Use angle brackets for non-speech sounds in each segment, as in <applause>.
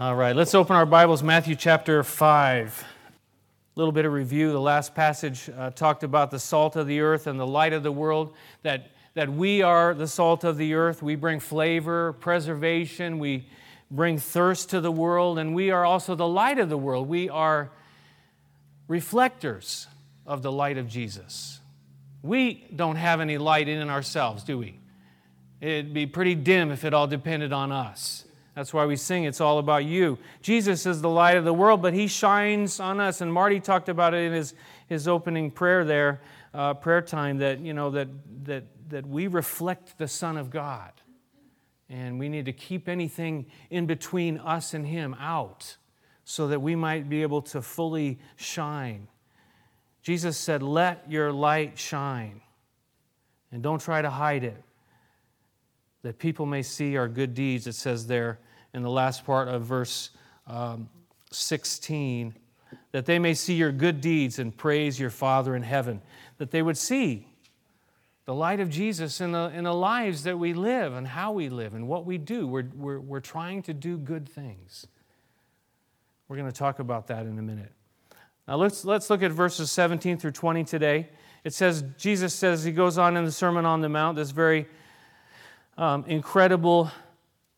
All right, let's open our Bibles, Matthew chapter 5. A little bit of review. The last passage uh, talked about the salt of the earth and the light of the world, that, that we are the salt of the earth. We bring flavor, preservation, we bring thirst to the world, and we are also the light of the world. We are reflectors of the light of Jesus. We don't have any light in ourselves, do we? It'd be pretty dim if it all depended on us. That's why we sing, It's All About You. Jesus is the light of the world, but He shines on us. And Marty talked about it in his, his opening prayer there, uh, prayer time, that, you know, that, that, that we reflect the Son of God. And we need to keep anything in between us and Him out so that we might be able to fully shine. Jesus said, Let your light shine. And don't try to hide it that people may see our good deeds, it says there in the last part of verse um, 16, that they may see your good deeds and praise your Father in heaven, that they would see the light of Jesus in the, in the lives that we live and how we live and what we do. We're, we're, we're trying to do good things. We're going to talk about that in a minute. Now let's, let's look at verses 17 through 20 today. It says, Jesus says, he goes on in the Sermon on the Mount, this very um, incredible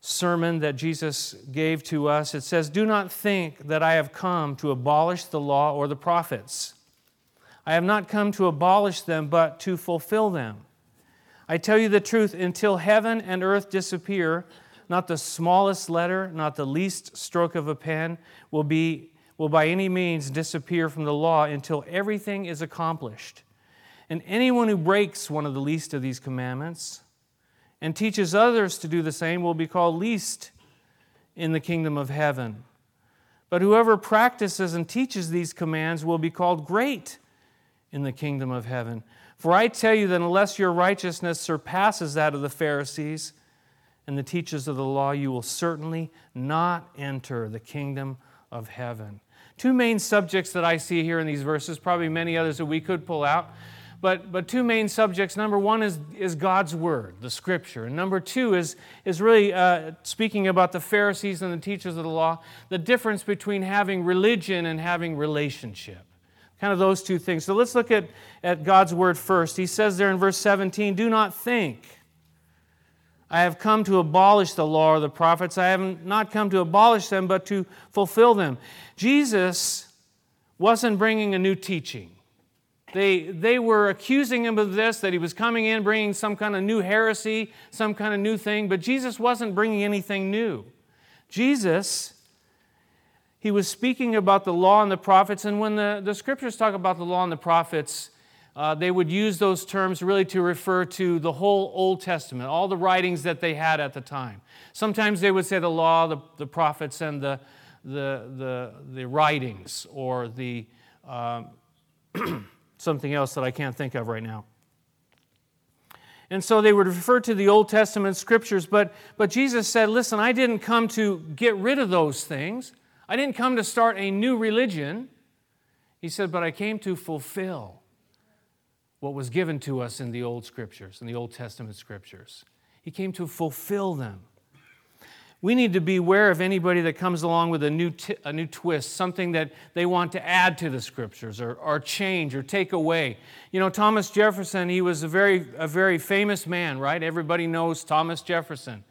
sermon that Jesus gave to us. It says, Do not think that I have come to abolish the law or the prophets. I have not come to abolish them, but to fulfill them. I tell you the truth, until heaven and earth disappear, not the smallest letter, not the least stroke of a pen will, be, will by any means disappear from the law until everything is accomplished. And anyone who breaks one of the least of these commandments, and teaches others to do the same will be called least in the kingdom of heaven. But whoever practices and teaches these commands will be called great in the kingdom of heaven. For I tell you that unless your righteousness surpasses that of the Pharisees and the teachers of the law, you will certainly not enter the kingdom of heaven. Two main subjects that I see here in these verses, probably many others that we could pull out. But, but two main subjects. Number one is, is God's Word, the Scripture. And number two is, is really uh, speaking about the Pharisees and the teachers of the law, the difference between having religion and having relationship. Kind of those two things. So let's look at, at God's Word first. He says there in verse 17, Do not think. I have come to abolish the law or the prophets. I have not come to abolish them, but to fulfill them. Jesus wasn't bringing a new teaching. They, they were accusing him of this, that he was coming in bringing some kind of new heresy, some kind of new thing, but Jesus wasn't bringing anything new. Jesus, he was speaking about the law and the prophets, and when the, the scriptures talk about the law and the prophets, uh, they would use those terms really to refer to the whole Old Testament, all the writings that they had at the time. Sometimes they would say the law, the, the prophets, and the, the, the, the writings, or the. Um, <clears throat> something else that I can't think of right now. And so they would refer to the Old Testament scriptures, but, but Jesus said, Listen, I didn't come to get rid of those things. I didn't come to start a new religion. He said, But I came to fulfill what was given to us in the Old Scriptures, in the Old Testament Scriptures. He came to fulfill them we need to be aware of anybody that comes along with a new, t- a new twist, something that they want to add to the scriptures or, or change or take away. You know, Thomas Jefferson, he was a very, a very famous man, right? Everybody knows Thomas Jefferson.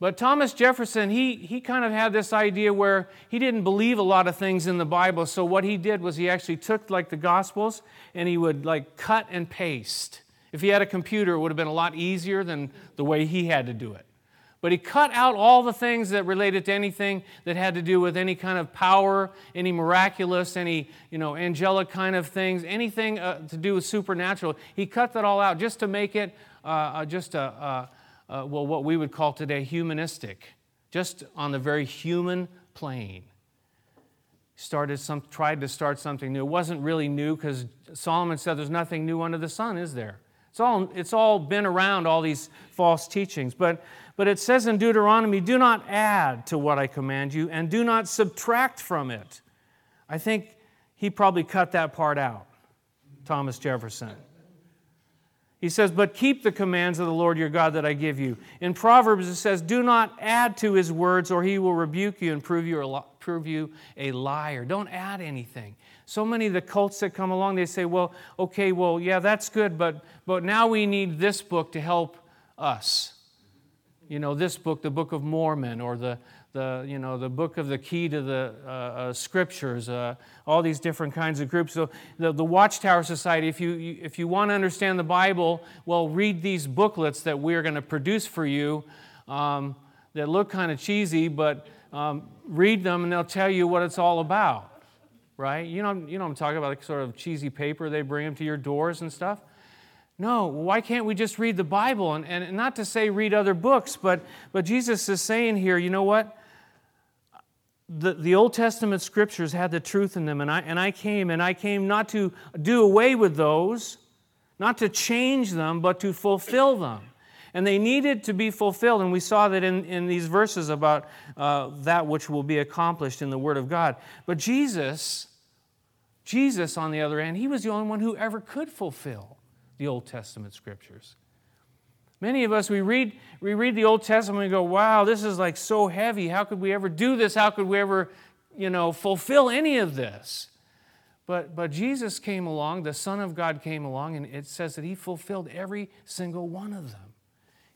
But Thomas Jefferson, he, he kind of had this idea where he didn't believe a lot of things in the Bible. So what he did was he actually took like the Gospels and he would like cut and paste. If he had a computer, it would have been a lot easier than the way he had to do it. But he cut out all the things that related to anything that had to do with any kind of power, any miraculous, any you know angelic kind of things, anything uh, to do with supernatural. He cut that all out just to make it uh, uh just a, uh, uh, well what we would call today humanistic, just on the very human plane. Started some, tried to start something new. It wasn't really new because Solomon said there's nothing new under the sun, is there? It's all, it's all been around, all these false teachings. But but it says in Deuteronomy, do not add to what I command you, and do not subtract from it. I think he probably cut that part out, Thomas Jefferson. He says, But keep the commands of the Lord your God that I give you. In Proverbs, it says, Do not add to his words, or he will rebuke you and prove you a, prove you a liar. Don't add anything. So many of the cults that come along, they say, Well, okay, well, yeah, that's good, but, but now we need this book to help us. You know, this book, the Book of Mormon, or the, the, you know, the book of the key to the uh, uh, scriptures, uh, all these different kinds of groups. So the, the Watchtower Society, if you, if you want to understand the Bible, well, read these booklets that we're going to produce for you um, that look kind of cheesy, but um, read them and they'll tell you what it's all about, right? You know, you know I'm talking about, like sort of cheesy paper they bring them to your doors and stuff. No, why can't we just read the Bible? And, and not to say read other books, but, but Jesus is saying here, you know what? the, the Old Testament scriptures had the truth in them, and I, and I came, and I came not to do away with those, not to change them, but to fulfill them. And they needed to be fulfilled, and we saw that in, in these verses about uh, that which will be accomplished in the Word of God. But Jesus, Jesus, on the other hand, he was the only one who ever could fulfill the Old Testament scriptures. Many of us, we read, we read the Old Testament and go, wow, this is like so heavy. How could we ever do this? How could we ever, you know, fulfill any of this? But, but Jesus came along, the Son of God came along, and it says that he fulfilled every single one of them.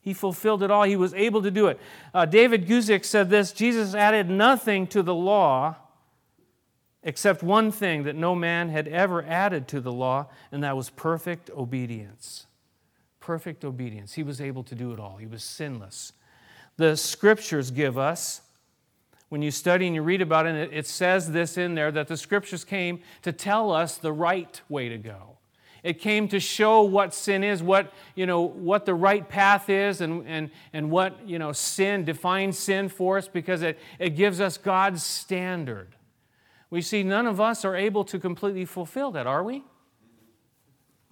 He fulfilled it all. He was able to do it. Uh, David Guzik said this Jesus added nothing to the law except one thing that no man had ever added to the law, and that was perfect obedience perfect obedience. He was able to do it all, he was sinless. The scriptures give us, when you study and you read about it, it says this in there that the scriptures came to tell us the right way to go. It came to show what sin is, what, you know, what the right path is, and, and, and what you know, sin, defines sin for us because it, it gives us God's standard. We see none of us are able to completely fulfill that, are we?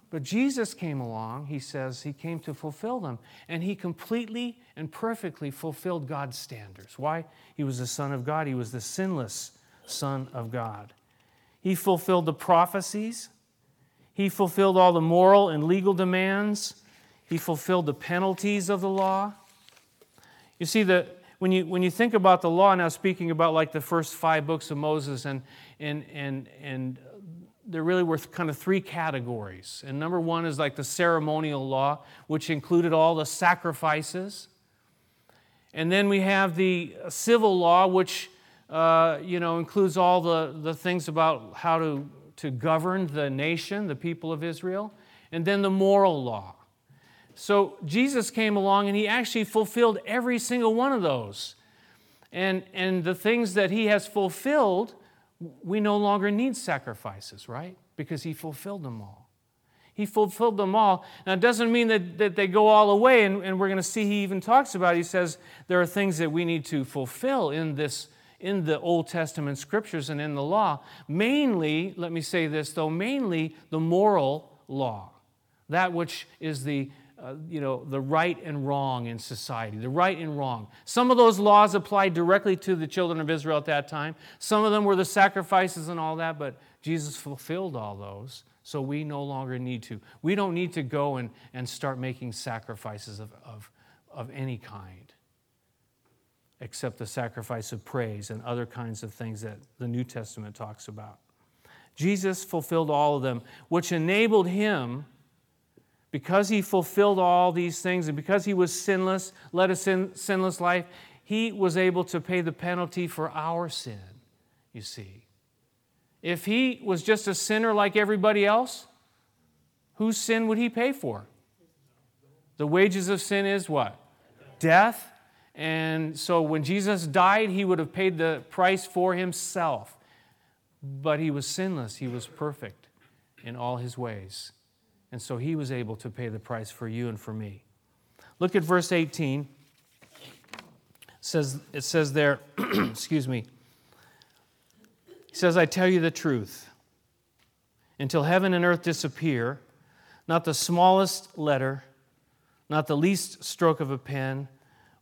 But Jesus came along, he says, he came to fulfill them. And he completely and perfectly fulfilled God's standards. Why? He was the Son of God, he was the sinless Son of God. He fulfilled the prophecies, he fulfilled all the moral and legal demands, he fulfilled the penalties of the law. You see, the, when, you, when you think about the law, now speaking about like the first five books of Moses and, and, and, and there really were kind of three categories. And number one is like the ceremonial law, which included all the sacrifices. And then we have the civil law, which uh, you know includes all the, the things about how to, to govern the nation, the people of Israel. And then the moral law. So Jesus came along and he actually fulfilled every single one of those. And, and the things that he has fulfilled we no longer need sacrifices, right? Because he fulfilled them all. He fulfilled them all. Now, it doesn't mean that, that they go all away, and, and we're going to see he even talks about it. He says there are things that we need to fulfill in this in the Old Testament scriptures and in the law. Mainly, let me say this though, mainly the moral law, that which is the uh, you know, the right and wrong in society, the right and wrong. Some of those laws applied directly to the children of Israel at that time. Some of them were the sacrifices and all that, but Jesus fulfilled all those, so we no longer need to. We don't need to go and, and start making sacrifices of, of, of any kind, except the sacrifice of praise and other kinds of things that the New Testament talks about. Jesus fulfilled all of them, which enabled him because he fulfilled all these things and because he was sinless, led a sin, sinless life, he was able to pay the penalty for our sin, you see. If he was just a sinner like everybody else, whose sin would he pay for? The wages of sin is what? Death. And so when Jesus died, he would have paid the price for himself. But he was sinless, he was perfect in all his ways. And so he was able to pay the price for you and for me. Look at verse 18. It says, it says there, <clears throat> excuse me. He says, I tell you the truth. Until heaven and earth disappear, not the smallest letter, not the least stroke of a pen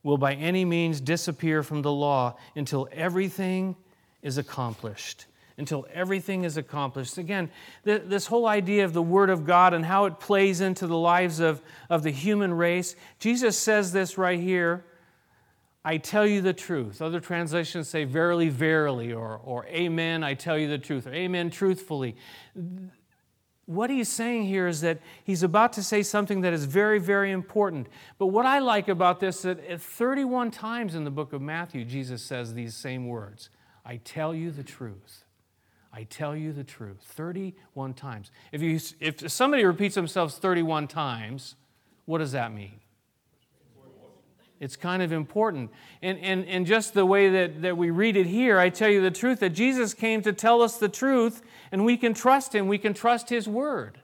will by any means disappear from the law until everything is accomplished until everything is accomplished. Again, th- this whole idea of the Word of God and how it plays into the lives of, of the human race, Jesus says this right here I tell you the truth. Other translations say, verily, verily, or, or amen, I tell you the truth, or amen, truthfully. What he's saying here is that he's about to say something that is very, very important. But what I like about this is that 31 times in the book of Matthew, Jesus says these same words I tell you the truth. I tell you the truth. 31 times. If, you, if somebody repeats themselves 31 times, what does that mean? It's kind of important. And, and, and just the way that, that we read it here, I tell you the truth that Jesus came to tell us the truth, and we can trust him. We can trust his word.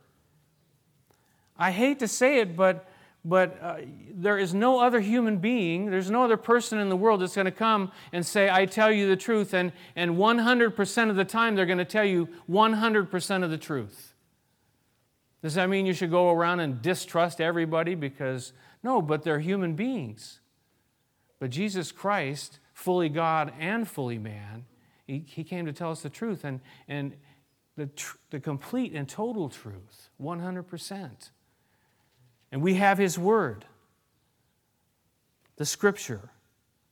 I hate to say it, but, but uh, there is no other human being, there's no other person in the world that's going to come and say, I tell you the truth, and, and 100% of the time they're going to tell you 100% of the truth. Does that mean you should go around and distrust everybody? Because, no, but they're human beings. But Jesus Christ, fully God and fully man, he, he came to tell us the truth and, and the, tr- the complete and total truth, 100%. And we have his word. The scripture,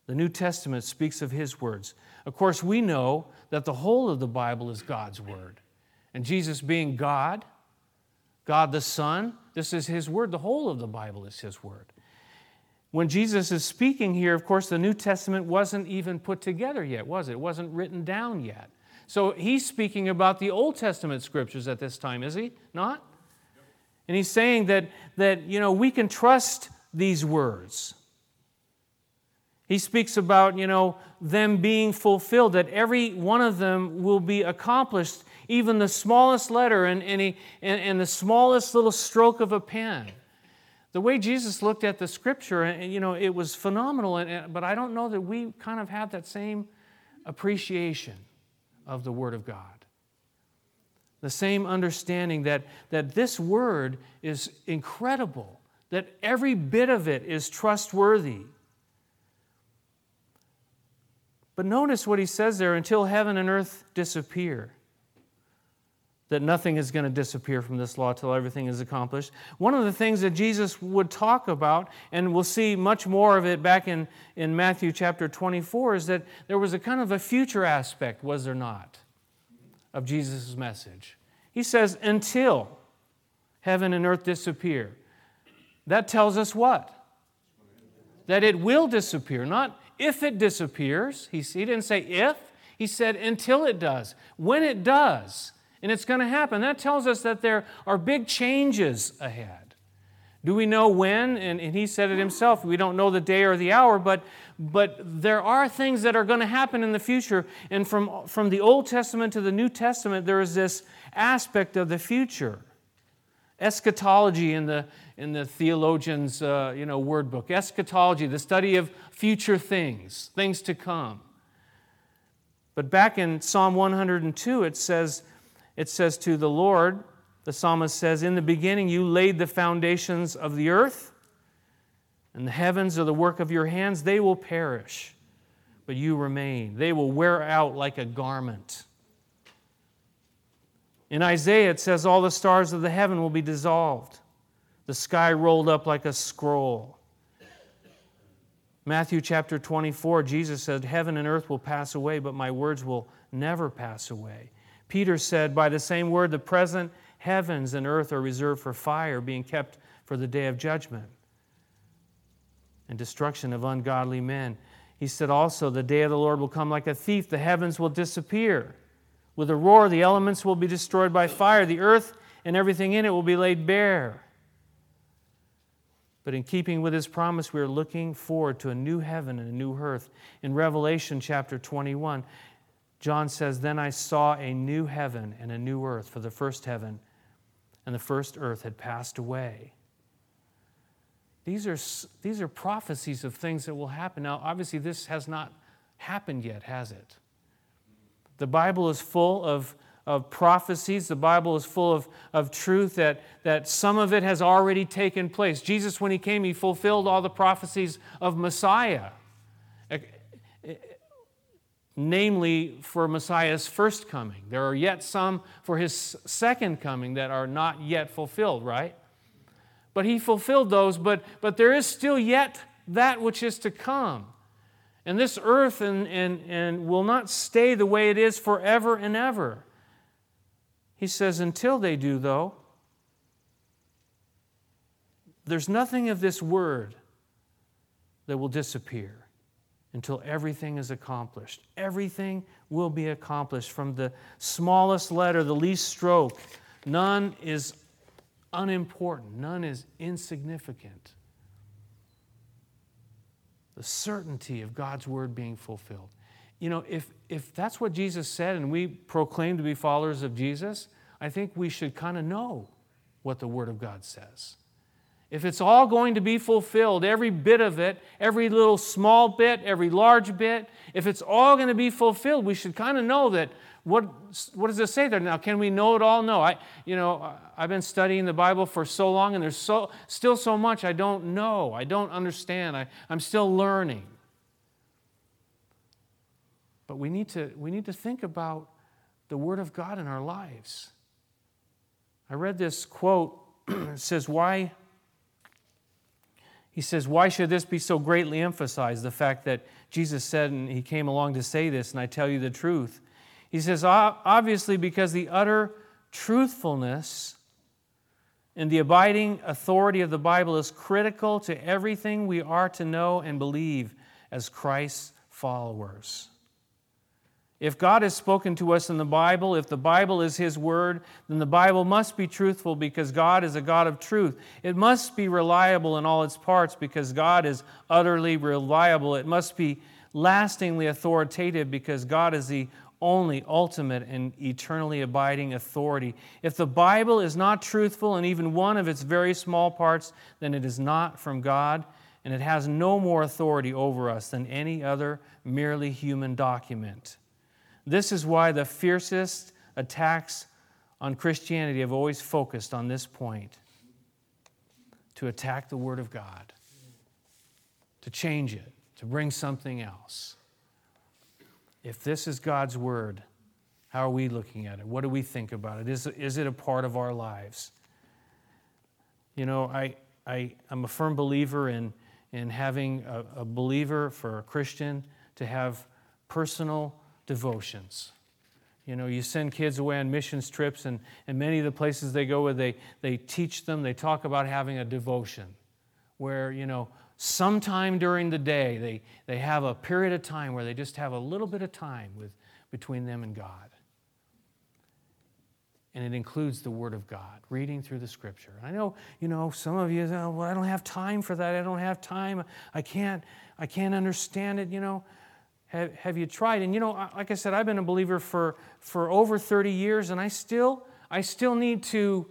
the New Testament speaks of his words. Of course, we know that the whole of the Bible is God's word. And Jesus being God, God the Son, this is his word. The whole of the Bible is his word when Jesus is speaking here, of course, the New Testament wasn't even put together yet, was it? It wasn't written down yet. So he's speaking about the Old Testament scriptures at this time, is he? Not? And he's saying that, that you know, we can trust these words. He speaks about, you know, them being fulfilled, that every one of them will be accomplished, even the smallest letter and, and, he, and, and the smallest little stroke of a pen the way Jesus looked at the scripture, and you know, it was phenomenal, and, but I don't know that we kind of have that same appreciation of the Word of God. The same understanding that, that this Word is incredible, that every bit of it is trustworthy. But notice what he says there until heaven and earth disappear that nothing is going to disappear from this law till everything is accomplished. One of the things that Jesus would talk about, and we'll see much more of it back in, in Matthew chapter 24, is that there was a kind of a future aspect, was there not, of Jesus' message. He says, until heaven and earth disappear. That tells us what? That it will disappear, not if it disappears. He, he didn't say if, he said until it does. When it does, and it's going to happen. That tells us that there are big changes ahead. Do we know when? And, and, he said it himself. We don't know the day or the hour, but, but there are things that are going to happen in the future. And from, from the Old Testament to the New Testament, there is this aspect of the future. Eschatology in the, in the theologian's uh, you know, word book. Eschatology, the study of future things, things to come. But back in Psalm 102, it says, it says to the Lord, the psalmist says, In the beginning you laid the foundations of the earth, and the heavens are the work of your hands. They will perish, but you remain. They will wear out like a garment. In Isaiah, it says, All the stars of the heaven will be dissolved, the sky rolled up like a scroll. Matthew chapter 24, Jesus said, Heaven and earth will pass away, but my words will never pass away. Peter said, By the same word, the present heavens and earth are reserved for fire, being kept for the day of judgment and destruction of ungodly men. He said also, The day of the Lord will come like a thief, the heavens will disappear. With a roar, the elements will be destroyed by fire, the earth and everything in it will be laid bare. But in keeping with his promise, we are looking forward to a new heaven and a new earth. In Revelation chapter 21, John says, Then I saw a new heaven and a new earth, for the first heaven and the first earth had passed away. These are, these are prophecies of things that will happen. Now, obviously, this has not happened yet, has it? The Bible is full of, of prophecies. The Bible is full of, of truth that, that some of it has already taken place. Jesus, when he came, he fulfilled all the prophecies of Messiah namely for Messiah's first coming. There are yet some for his second coming that are not yet fulfilled, right? But he fulfilled those, but, but there is still yet that which is to come. And this earth and, and, and will not stay the way it is forever and ever. He says, until they do, though, there's nothing of this word that will disappear until everything is accomplished. Everything will be accomplished from the smallest letter, the least stroke. None is unimportant, none is insignificant. The certainty of God's word being fulfilled. You know, if, if that's what Jesus said and we proclaim to be followers of Jesus, I think we should kind of know what the word of God says. If it's all going to be fulfilled, every bit of it, every little small bit, every large bit, if it's all going to be fulfilled, we should kind of know that. What, what does it say there? Now, can we know it all? No. I, you know, I've been studying the Bible for so long, and there's so, still so much I don't know. I don't understand. I, I'm still learning. But we need, to, we need to think about the Word of God in our lives. I read this quote. <clears throat> it says, Why? He says, Why should this be so greatly emphasized? The fact that Jesus said, and he came along to say this, and I tell you the truth. He says, Obviously, because the utter truthfulness and the abiding authority of the Bible is critical to everything we are to know and believe as Christ's followers. If God has spoken to us in the Bible, if the Bible is His Word, then the Bible must be truthful because God is a God of truth. It must be reliable in all its parts because God is utterly reliable. It must be lastingly authoritative because God is the only ultimate and eternally abiding authority. If the Bible is not truthful in even one of its very small parts, then it is not from God, and it has no more authority over us than any other merely human document. This is why the fiercest attacks on Christianity have always focused on this point to attack the Word of God, to change it, to bring something else. If this is God's Word, how are we looking at it? What do we think about it? Is, is it a part of our lives? You know, I, I, I'm a firm believer in, in having a, a believer for a Christian to have personal devotions. You know, you send kids away on missions trips, and, and many of the places they go where they, they teach them, they talk about having a devotion where, you know, sometime during the day they, they have a period of time where they just have a little bit of time with, between them and God. And it includes the Word of God, reading through the Scripture. I know, you know, some of you say, oh, well, I don't have time for that. I don't have time. I can't, I can't understand it, you know. Have, have you tried? And you know, like I said, I've been a believer for, for over 30 years, and I still, I still need to,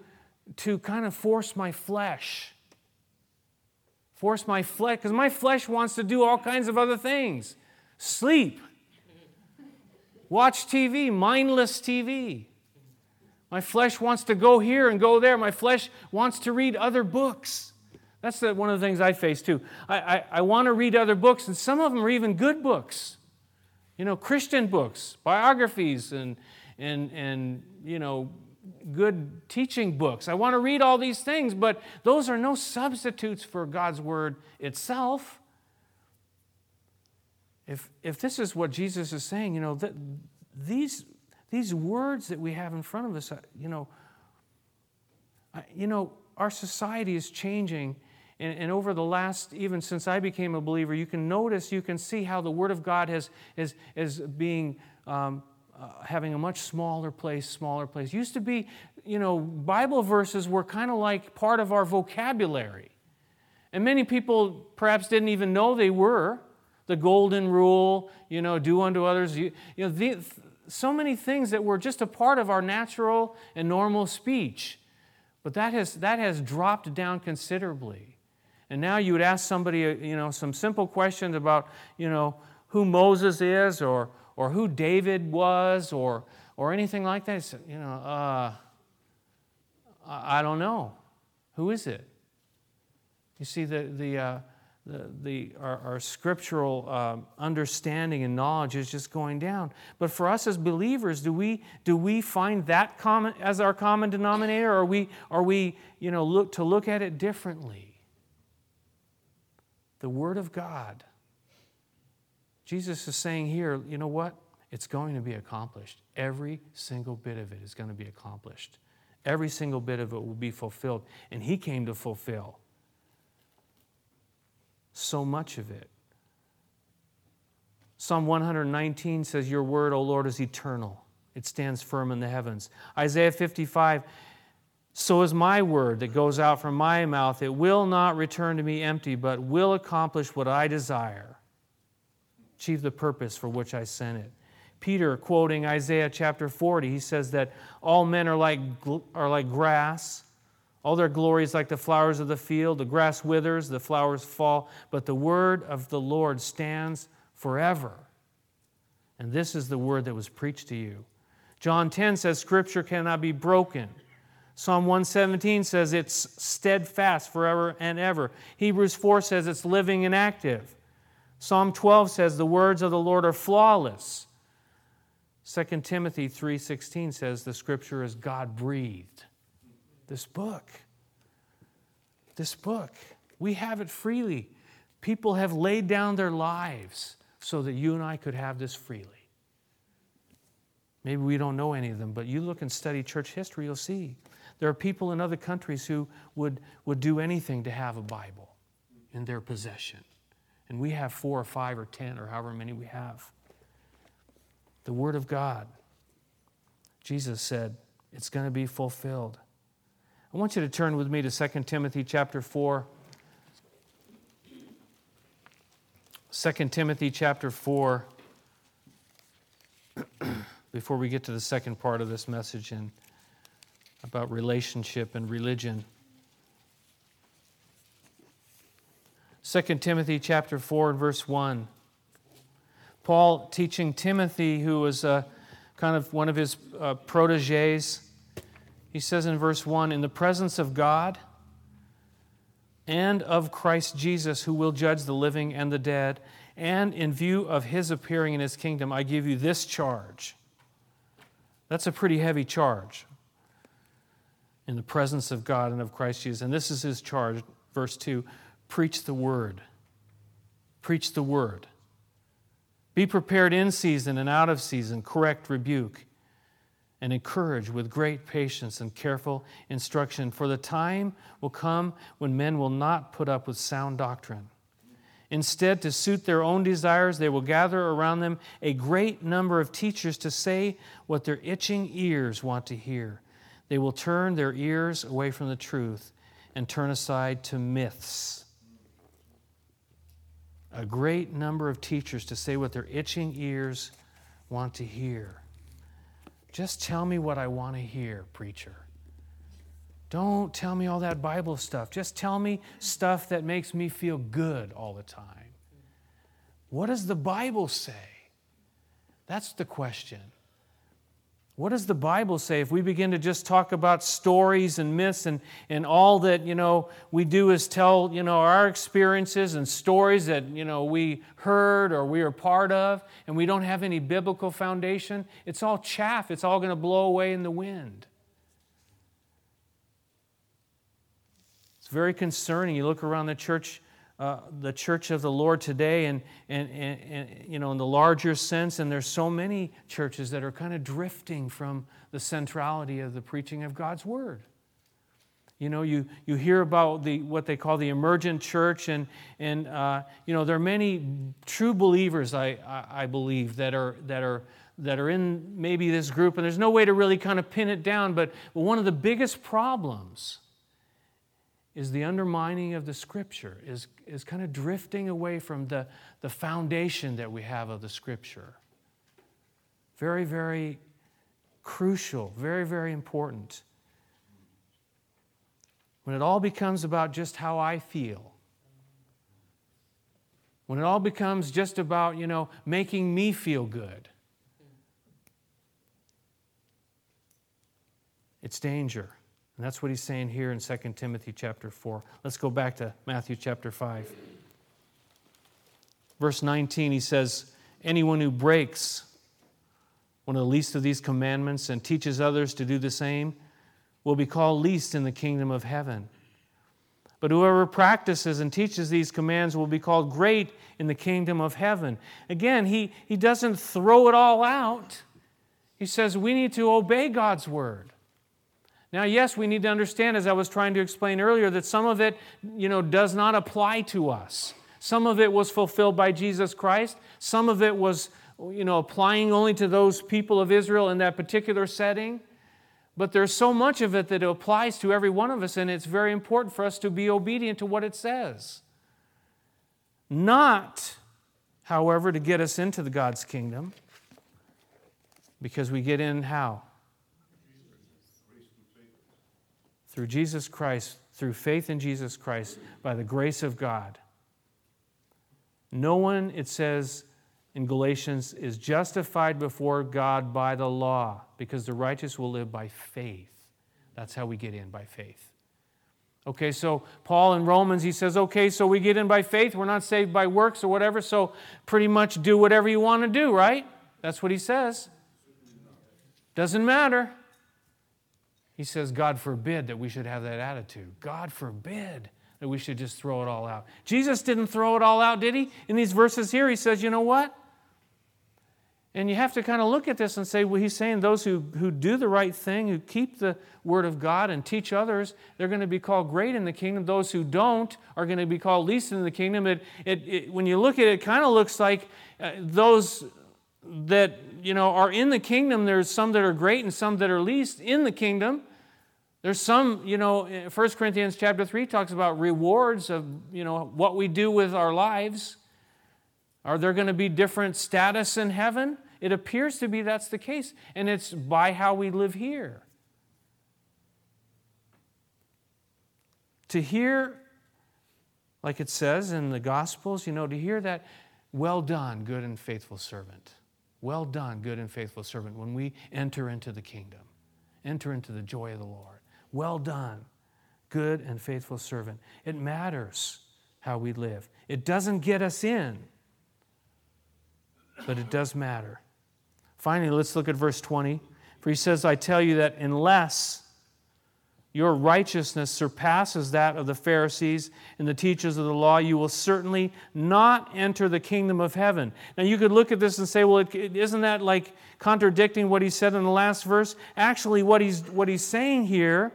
to kind of force my flesh. Force my flesh, because my flesh wants to do all kinds of other things. Sleep. Watch TV, mindless TV. My flesh wants to go here and go there. My flesh wants to read other books. That's the, one of the things I face too. I, I, I want to read other books, and some of them are even good books. You know, Christian books, biographies, and, and, and you know, good teaching books. I want to read all these things, but those are no substitutes for God's Word itself. If, if this is what Jesus is saying, you know, th- these, these words that we have in front of us, uh, you know, you know, our society is changing and, and, over the last, even since I became a believer, you can notice, you can see how the Word of God has, is, is being, um, uh, having a much smaller place, smaller place. Used to be, you know, Bible verses were kind of like part of our vocabulary. And many people perhaps didn't even know they were. The golden rule, you know, do unto others. You, you know, the, so many things that were just a part of our natural and normal speech. But that has, that has dropped down considerably. And now you would ask somebody, uh, you know, some simple questions about, you know, who Moses is or, or who David was or, or anything like that. Say, you know, uh, I don't know. Who is it? You see, the, the, uh, the, the, our, our scriptural um, understanding and knowledge is just going down. But for us as believers, do we, do we find that common, as our common denominator, or are we, are we you know, look, to look at it differently? The Word of God. Jesus is saying here, you know what? It's going to be accomplished. Every single bit of it is going to be accomplished. Every single bit of it will be fulfilled. And He came to fulfill so much of it. Psalm 119 says, Your word, O Lord, is eternal. It stands firm in the heavens. Isaiah 55, so is my word that goes out from my mouth. It will not return to me empty, but will accomplish what I desire, achieve the purpose for which I sent it. Peter, quoting Isaiah chapter 40, he says that all men are like, are like grass. All their glory is like the flowers of the field. The grass withers, the flowers fall, but the word of the Lord stands forever. And this is the word that was preached to you. John 10 says, Scripture cannot be broken. Psalm 117 says it's steadfast forever and ever. Hebrews 4 says it's living and active. Psalm 12 says the words of the Lord are flawless. 2 Timothy 3:16 says the scripture is God breathed. This book. This book. We have it freely. People have laid down their lives so that you and I could have this freely. Maybe we don't know any of them, but you look and study church history, you'll see. There are people in other countries who would, would do anything to have a Bible in their possession. And we have four or five or ten or however many we have. The Word of God. Jesus said, it's going to be fulfilled. I want you to turn with me to 2 Timothy chapter 4. 2 Timothy chapter 4, <clears throat> before we get to the second part of this message and about relationship and religion. 2 Timothy chapter 4 and verse 1. Paul teaching Timothy, who was uh, kind of one of his uh, proteges, he says in verse 1 In the presence of God and of Christ Jesus, who will judge the living and the dead, and in view of his appearing in his kingdom, I give you this charge. That's a pretty heavy charge. In the presence of God and of Christ Jesus. And this is his charge, verse 2 preach the word. Preach the word. Be prepared in season and out of season, correct, rebuke and encourage with great patience and careful instruction. For the time will come when men will not put up with sound doctrine. Instead, to suit their own desires, they will gather around them a great number of teachers to say what their itching ears want to hear. They will turn their ears away from the truth and turn aside to myths. A great number of teachers to say what their itching ears want to hear. Just tell me what I want to hear, preacher. Don't tell me all that Bible stuff. Just tell me stuff that makes me feel good all the time. What does the Bible say? That's the question. What does the Bible say if we begin to just talk about stories and myths and, and all that, you know, we do is tell, you know, our experiences and stories that, you know, we heard or we are part of and we don't have any biblical foundation? It's all chaff. It's all going to blow away in the wind. It's very concerning. You look around the church uh, the church of the Lord today, and, and, and, and, you know, in the larger sense, and there's so many churches that are kind of drifting from the centrality of the preaching of God's Word. You know, you, you hear about the, what they call the emergent church, and, and uh, you know, there are many true believers, I, I, I believe, that are, that, are, that are in maybe this group, and there's no way to really kind of pin it down, but, but one of the biggest problems is the undermining of the scripture, is, is kind of drifting away from the, the foundation that we have of the scripture. Very, very crucial, very, very important. When it all becomes about just how I feel, when it all becomes just about, you know, making me feel good, it's danger. And that's what he's saying here in 2 Timothy chapter 4. Let's go back to Matthew chapter 5. Verse 19, he says, Anyone who breaks one of the least of these commandments and teaches others to do the same will be called least in the kingdom of heaven. But whoever practices and teaches these commands will be called great in the kingdom of heaven. Again, he, he doesn't throw it all out. He says we need to obey God's word. Now, yes, we need to understand, as I was trying to explain earlier, that some of it, you know, does not apply to us. Some of it was fulfilled by Jesus Christ. Some of it was, you know, applying only to those people of Israel in that particular setting. But there's so much of it that it applies to every one of us, and it's very important for us to be obedient to what it says. Not, however, to get us into the God's kingdom, because we get in how? Through Jesus Christ, through faith in Jesus Christ, by the grace of God. No one, it says, in Galatians is justified before God by the law because the righteous will live by faith. That's how we get in by faith. Okay, so Paul in Romans, he says, okay, so we get in by faith. We're not saved by works or whatever, so pretty much do whatever you want to do, right? That's what he says. Doesn't matter. He says, God forbid that we should have that attitude. God forbid that we should just throw it all out. Jesus didn't throw it all out, did he? In these verses here, he says, you know what? And you have to kind of look at this and say, well, he's saying those who, who do the right thing, who keep the word of God and teach others, they're going to be called great in the kingdom. Those who don't are going to be called least in the kingdom. It, it, it when you look at it, it kind of looks like uh, those that you know are in the kingdom, there's some that are great and some that are least in the kingdom. There's some, you know, 1 Corinthians chapter 3 talks about rewards of, you know, what we do with our lives. Are there going to be different status in heaven? It appears to be that's the case, and it's by how we live here. To hear, like it says in the Gospels, you know, to hear that, well done, good and faithful servant. Well done, good and faithful servant, when we enter into the kingdom, enter into the joy of the Lord. Well done, good and faithful servant. It matters how we live. It doesn't get us in, but it does matter. Finally, let's look at verse 20. For he says, I tell you that unless your righteousness surpasses that of the Pharisees and the teachers of the law, you will certainly not enter the kingdom of heaven. Now, you could look at this and say, well, isn't that like contradicting what he said in the last verse? Actually, what he's, what he's saying here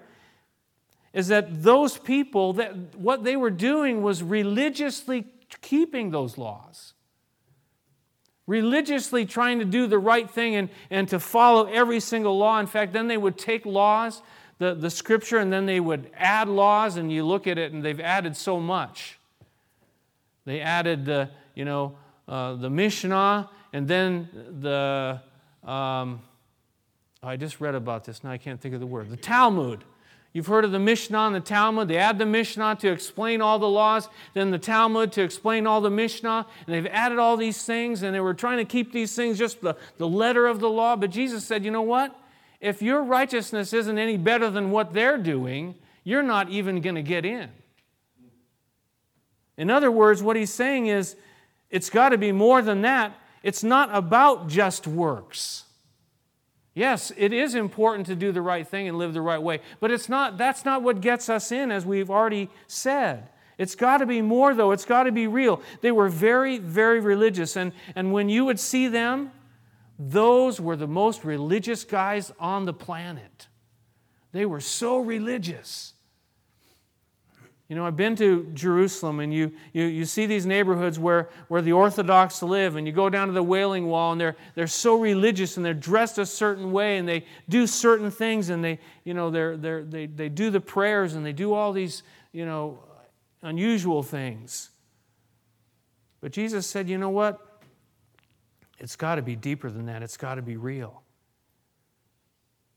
is that those people, that what they were doing was religiously keeping those laws religiously trying to do the right thing and, and to follow every single law. In fact, then they would take laws, the, the scripture, and then they would add laws, and you look at it, and they've added so much. They added the, you know, uh, the Mishnah, and then the, um, I just read about this, now I can't think of the word, the Talmud. You've heard of the Mishnah and the Talmud. They add the Mishnah to explain all the laws, then the Talmud to explain all the Mishnah. And they've added all these things, and they were trying to keep these things just the, the letter of the law. But Jesus said, you know what? If your righteousness isn't any better than what they're doing, you're not even going to get in. In other words, what he's saying is, it's got to be more than that. It's not about just works. Yes, it is important to do the right thing and live the right way, but it's not, that's not what gets us in, as we've already said. It's got to be more, though. It's got to be real. They were very, very religious. And, and when you would see them, those were the most religious guys on the planet. They were so religious. You know, I've been to Jerusalem and you, you, you see these neighborhoods where, where the Orthodox live, and you go down to the Wailing Wall, and they're, they're so religious and they're dressed a certain way and they do certain things and they, you know, they're, they're, they, they do the prayers and they do all these, you know, unusual things. But Jesus said, you know what? It's got to be deeper than that, it's got to be real.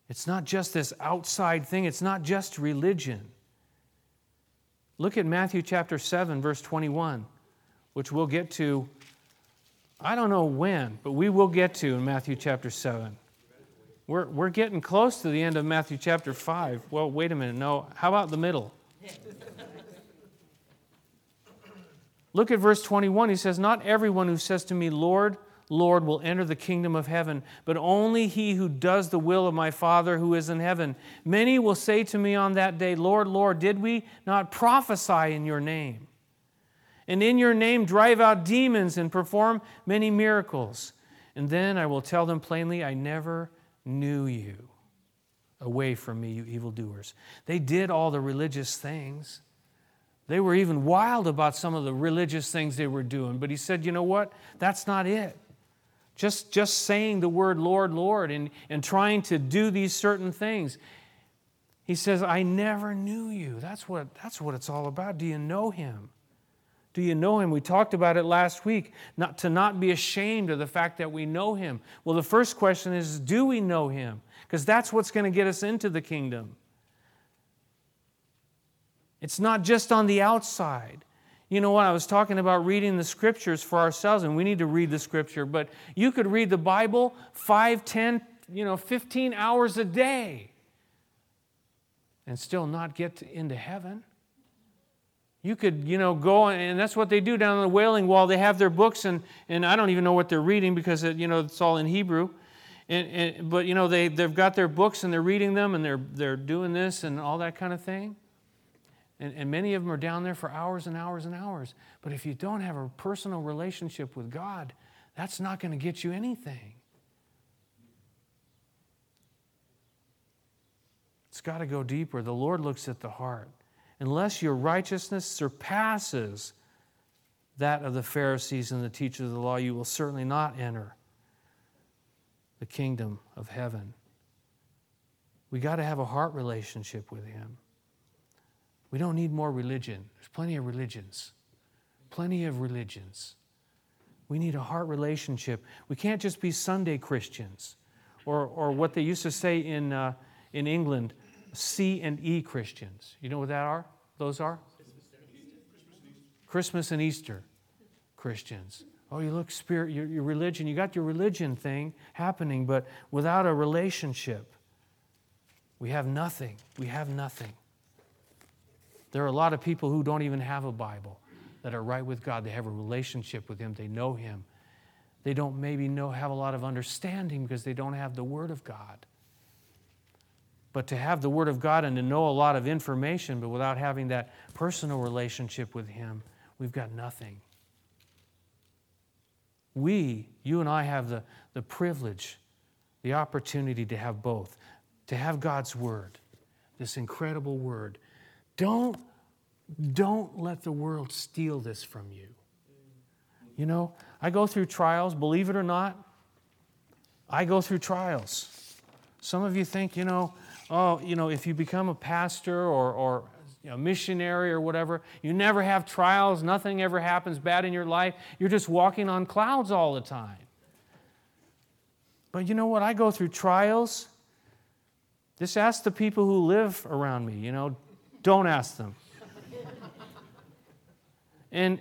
It's not just this outside thing, it's not just religion. Look at Matthew chapter 7, verse 21, which we'll get to, I don't know when, but we will get to in Matthew chapter 7. We're, we're getting close to the end of Matthew chapter 5. Well, wait a minute. No, how about the middle? Look at verse 21. He says, Not everyone who says to me, Lord, Lord, will enter the kingdom of heaven, but only he who does the will of my Father who is in heaven. Many will say to me on that day, Lord, Lord, did we not prophesy in your name? And in your name drive out demons and perform many miracles. And then I will tell them plainly, I never knew you. Away from me, you evildoers. They did all the religious things. They were even wild about some of the religious things they were doing. But he said, you know what? That's not it. Just, just saying the word Lord, Lord, and, and trying to do these certain things. He says, I never knew you. That's what, that's what it's all about. Do you know him? Do you know him? We talked about it last week, not to not be ashamed of the fact that we know him. Well, the first question is, do we know him? Because that's what's going to get us into the kingdom. It's not just on the outside. You know what? I was talking about reading the scriptures for ourselves, and we need to read the scripture, but you could read the Bible five, ten, you know, 15 hours a day and still not get into heaven. You could, you know, go and that's what they do down on the Wailing Wall. They have their books, and, and I don't even know what they're reading because, it, you know, it's all in Hebrew. And, and, but, you know, they, they've got their books and they're reading them and they're, they're doing this and all that kind of thing. And, and many of them are down there for hours and hours and hours. But if you don't have a personal relationship with God, that's not going to get you anything. It's got to go deeper. The Lord looks at the heart unless your righteousness surpasses that of the Pharisees and the teachers of the law, you will certainly not enter the kingdom of heaven. We got to have a heart relationship with Him. We don't need more religion. There's plenty of religions. Plenty of religions. We need a heart relationship. We can't just be Sunday Christians or, or what they used to say in, uh, in England, C and E Christians. You know what that are? Those are? Christmas and Easter Christians. Oh, you look spirit, your, your religion, you got your religion thing happening, but without a relationship, we have nothing. We have nothing. There are a lot of people who don't even have a Bible that are right with God. They have a relationship with Him, they know Him. They don't maybe know have a lot of understanding because they don't have the Word of God. But to have the Word of God and to know a lot of information, but without having that personal relationship with Him, we've got nothing. We, you and I, have the, the privilege, the opportunity to have both, to have God's Word, this incredible Word. Don't, don't let the world steal this from you. You know, I go through trials, believe it or not, I go through trials. Some of you think, you know, oh, you know, if you become a pastor or, or you know, missionary or whatever, you never have trials, nothing ever happens bad in your life. You're just walking on clouds all the time. But you know what? I go through trials. Just ask the people who live around me, you know, don't ask them. and,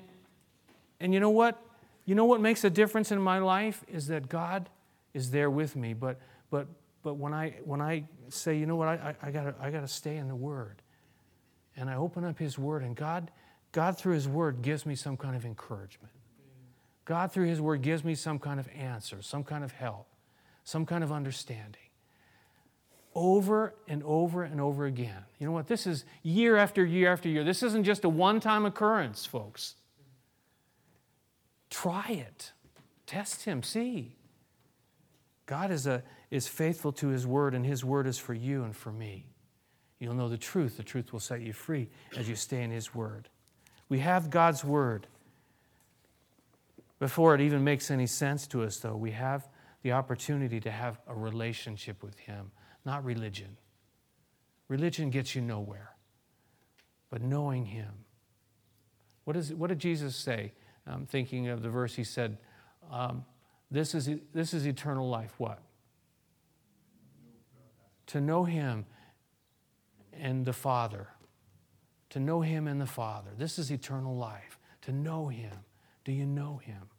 and you know what? You know what makes a difference in my life is that God is there with me. But, but, but when, I, when I say, you know what, I, I, I got I to stay in the Word. And I open up His Word, and God, God, through His Word, gives me some kind of encouragement. God, through His Word, gives me some kind of answer, some kind of help, some kind of understanding. Over and over and over again. You know what? This is year after year after year. This isn't just a one time occurrence, folks. Try it, test Him, see. God is a is faithful to his word, and his word is for you and for me. You'll know the truth. The truth will set you free as you stay in his word. We have God's word. Before it even makes any sense to us, though, we have the opportunity to have a relationship with him, not religion. Religion gets you nowhere, but knowing him. What, is, what did Jesus say? I'm thinking of the verse he said, um, this, is, this is eternal life. What? to know Him and the Father. To know Him and the Father. This is eternal life. To know Him. Do you know Him?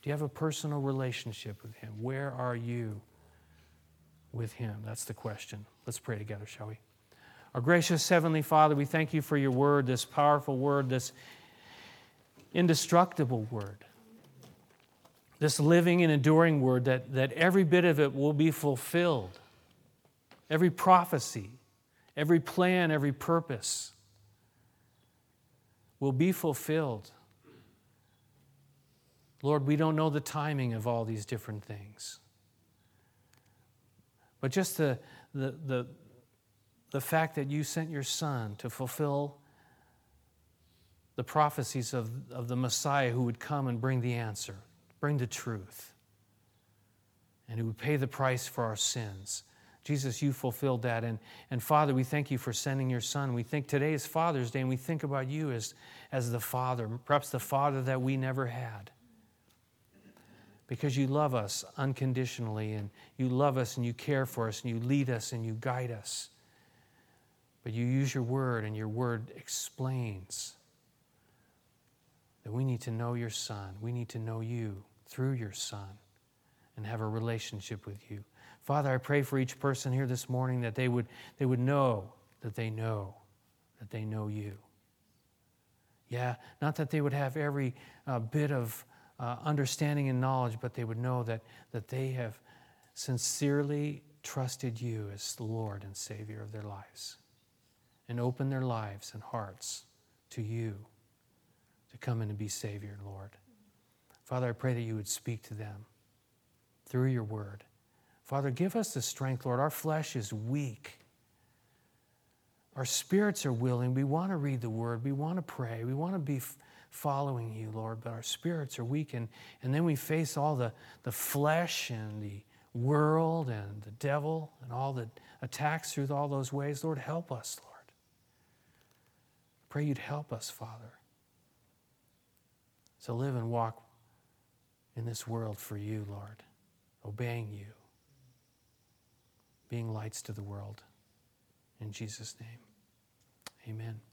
Do you have a personal relationship with Him? Where are you with Him? That's the question. Let's pray together, shall we? Our gracious Heavenly Father, we thank you for your word, this powerful word, this indestructible word, this living and enduring word, that, that every bit of it will be fulfilled. Every prophecy, every plan, every purpose will be fulfilled. Lord, we don't know the timing of all these different things. But just the, the, the, the fact that you sent your Son to fulfill the prophecies of, of the Messiah who would come and bring the answer, bring the truth, and who would pay the price for our sins. Jesus, you fulfilled that. And, and Father, we thank you for sending your Son. We think today is Father's Day, and we think about you as, as the Father, perhaps the Father that we never had because you love us unconditionally and you love us and you care for us and you lead us and you guide us. But you use your word, and your word explains that we need to know your Son. We need to know you through your Son and have a relationship with you. Father, I pray for each person here this morning that they would, they would know that they know that they know you. Yeah, not that they would have every uh, bit of uh, understanding and knowledge, but they would know that, that they have sincerely trusted you as the Lord and Savior of their lives and open their lives and hearts to you to come in and be Savior, and Lord. Father, I pray that you would speak to them through your word. Father, give us the strength, Lord. Our flesh is weak. Our spirits are willing. We want to read the word. We want to pray. We want to be following you, Lord, but our spirits are weak. And, and then we face all the, the flesh and the world and the devil and all the attacks through all those ways. Lord, help us, Lord. Pray you'd help us, Father, to live and walk in this world for you, Lord, obeying you, being lights to the world. In Jesus' name, amen.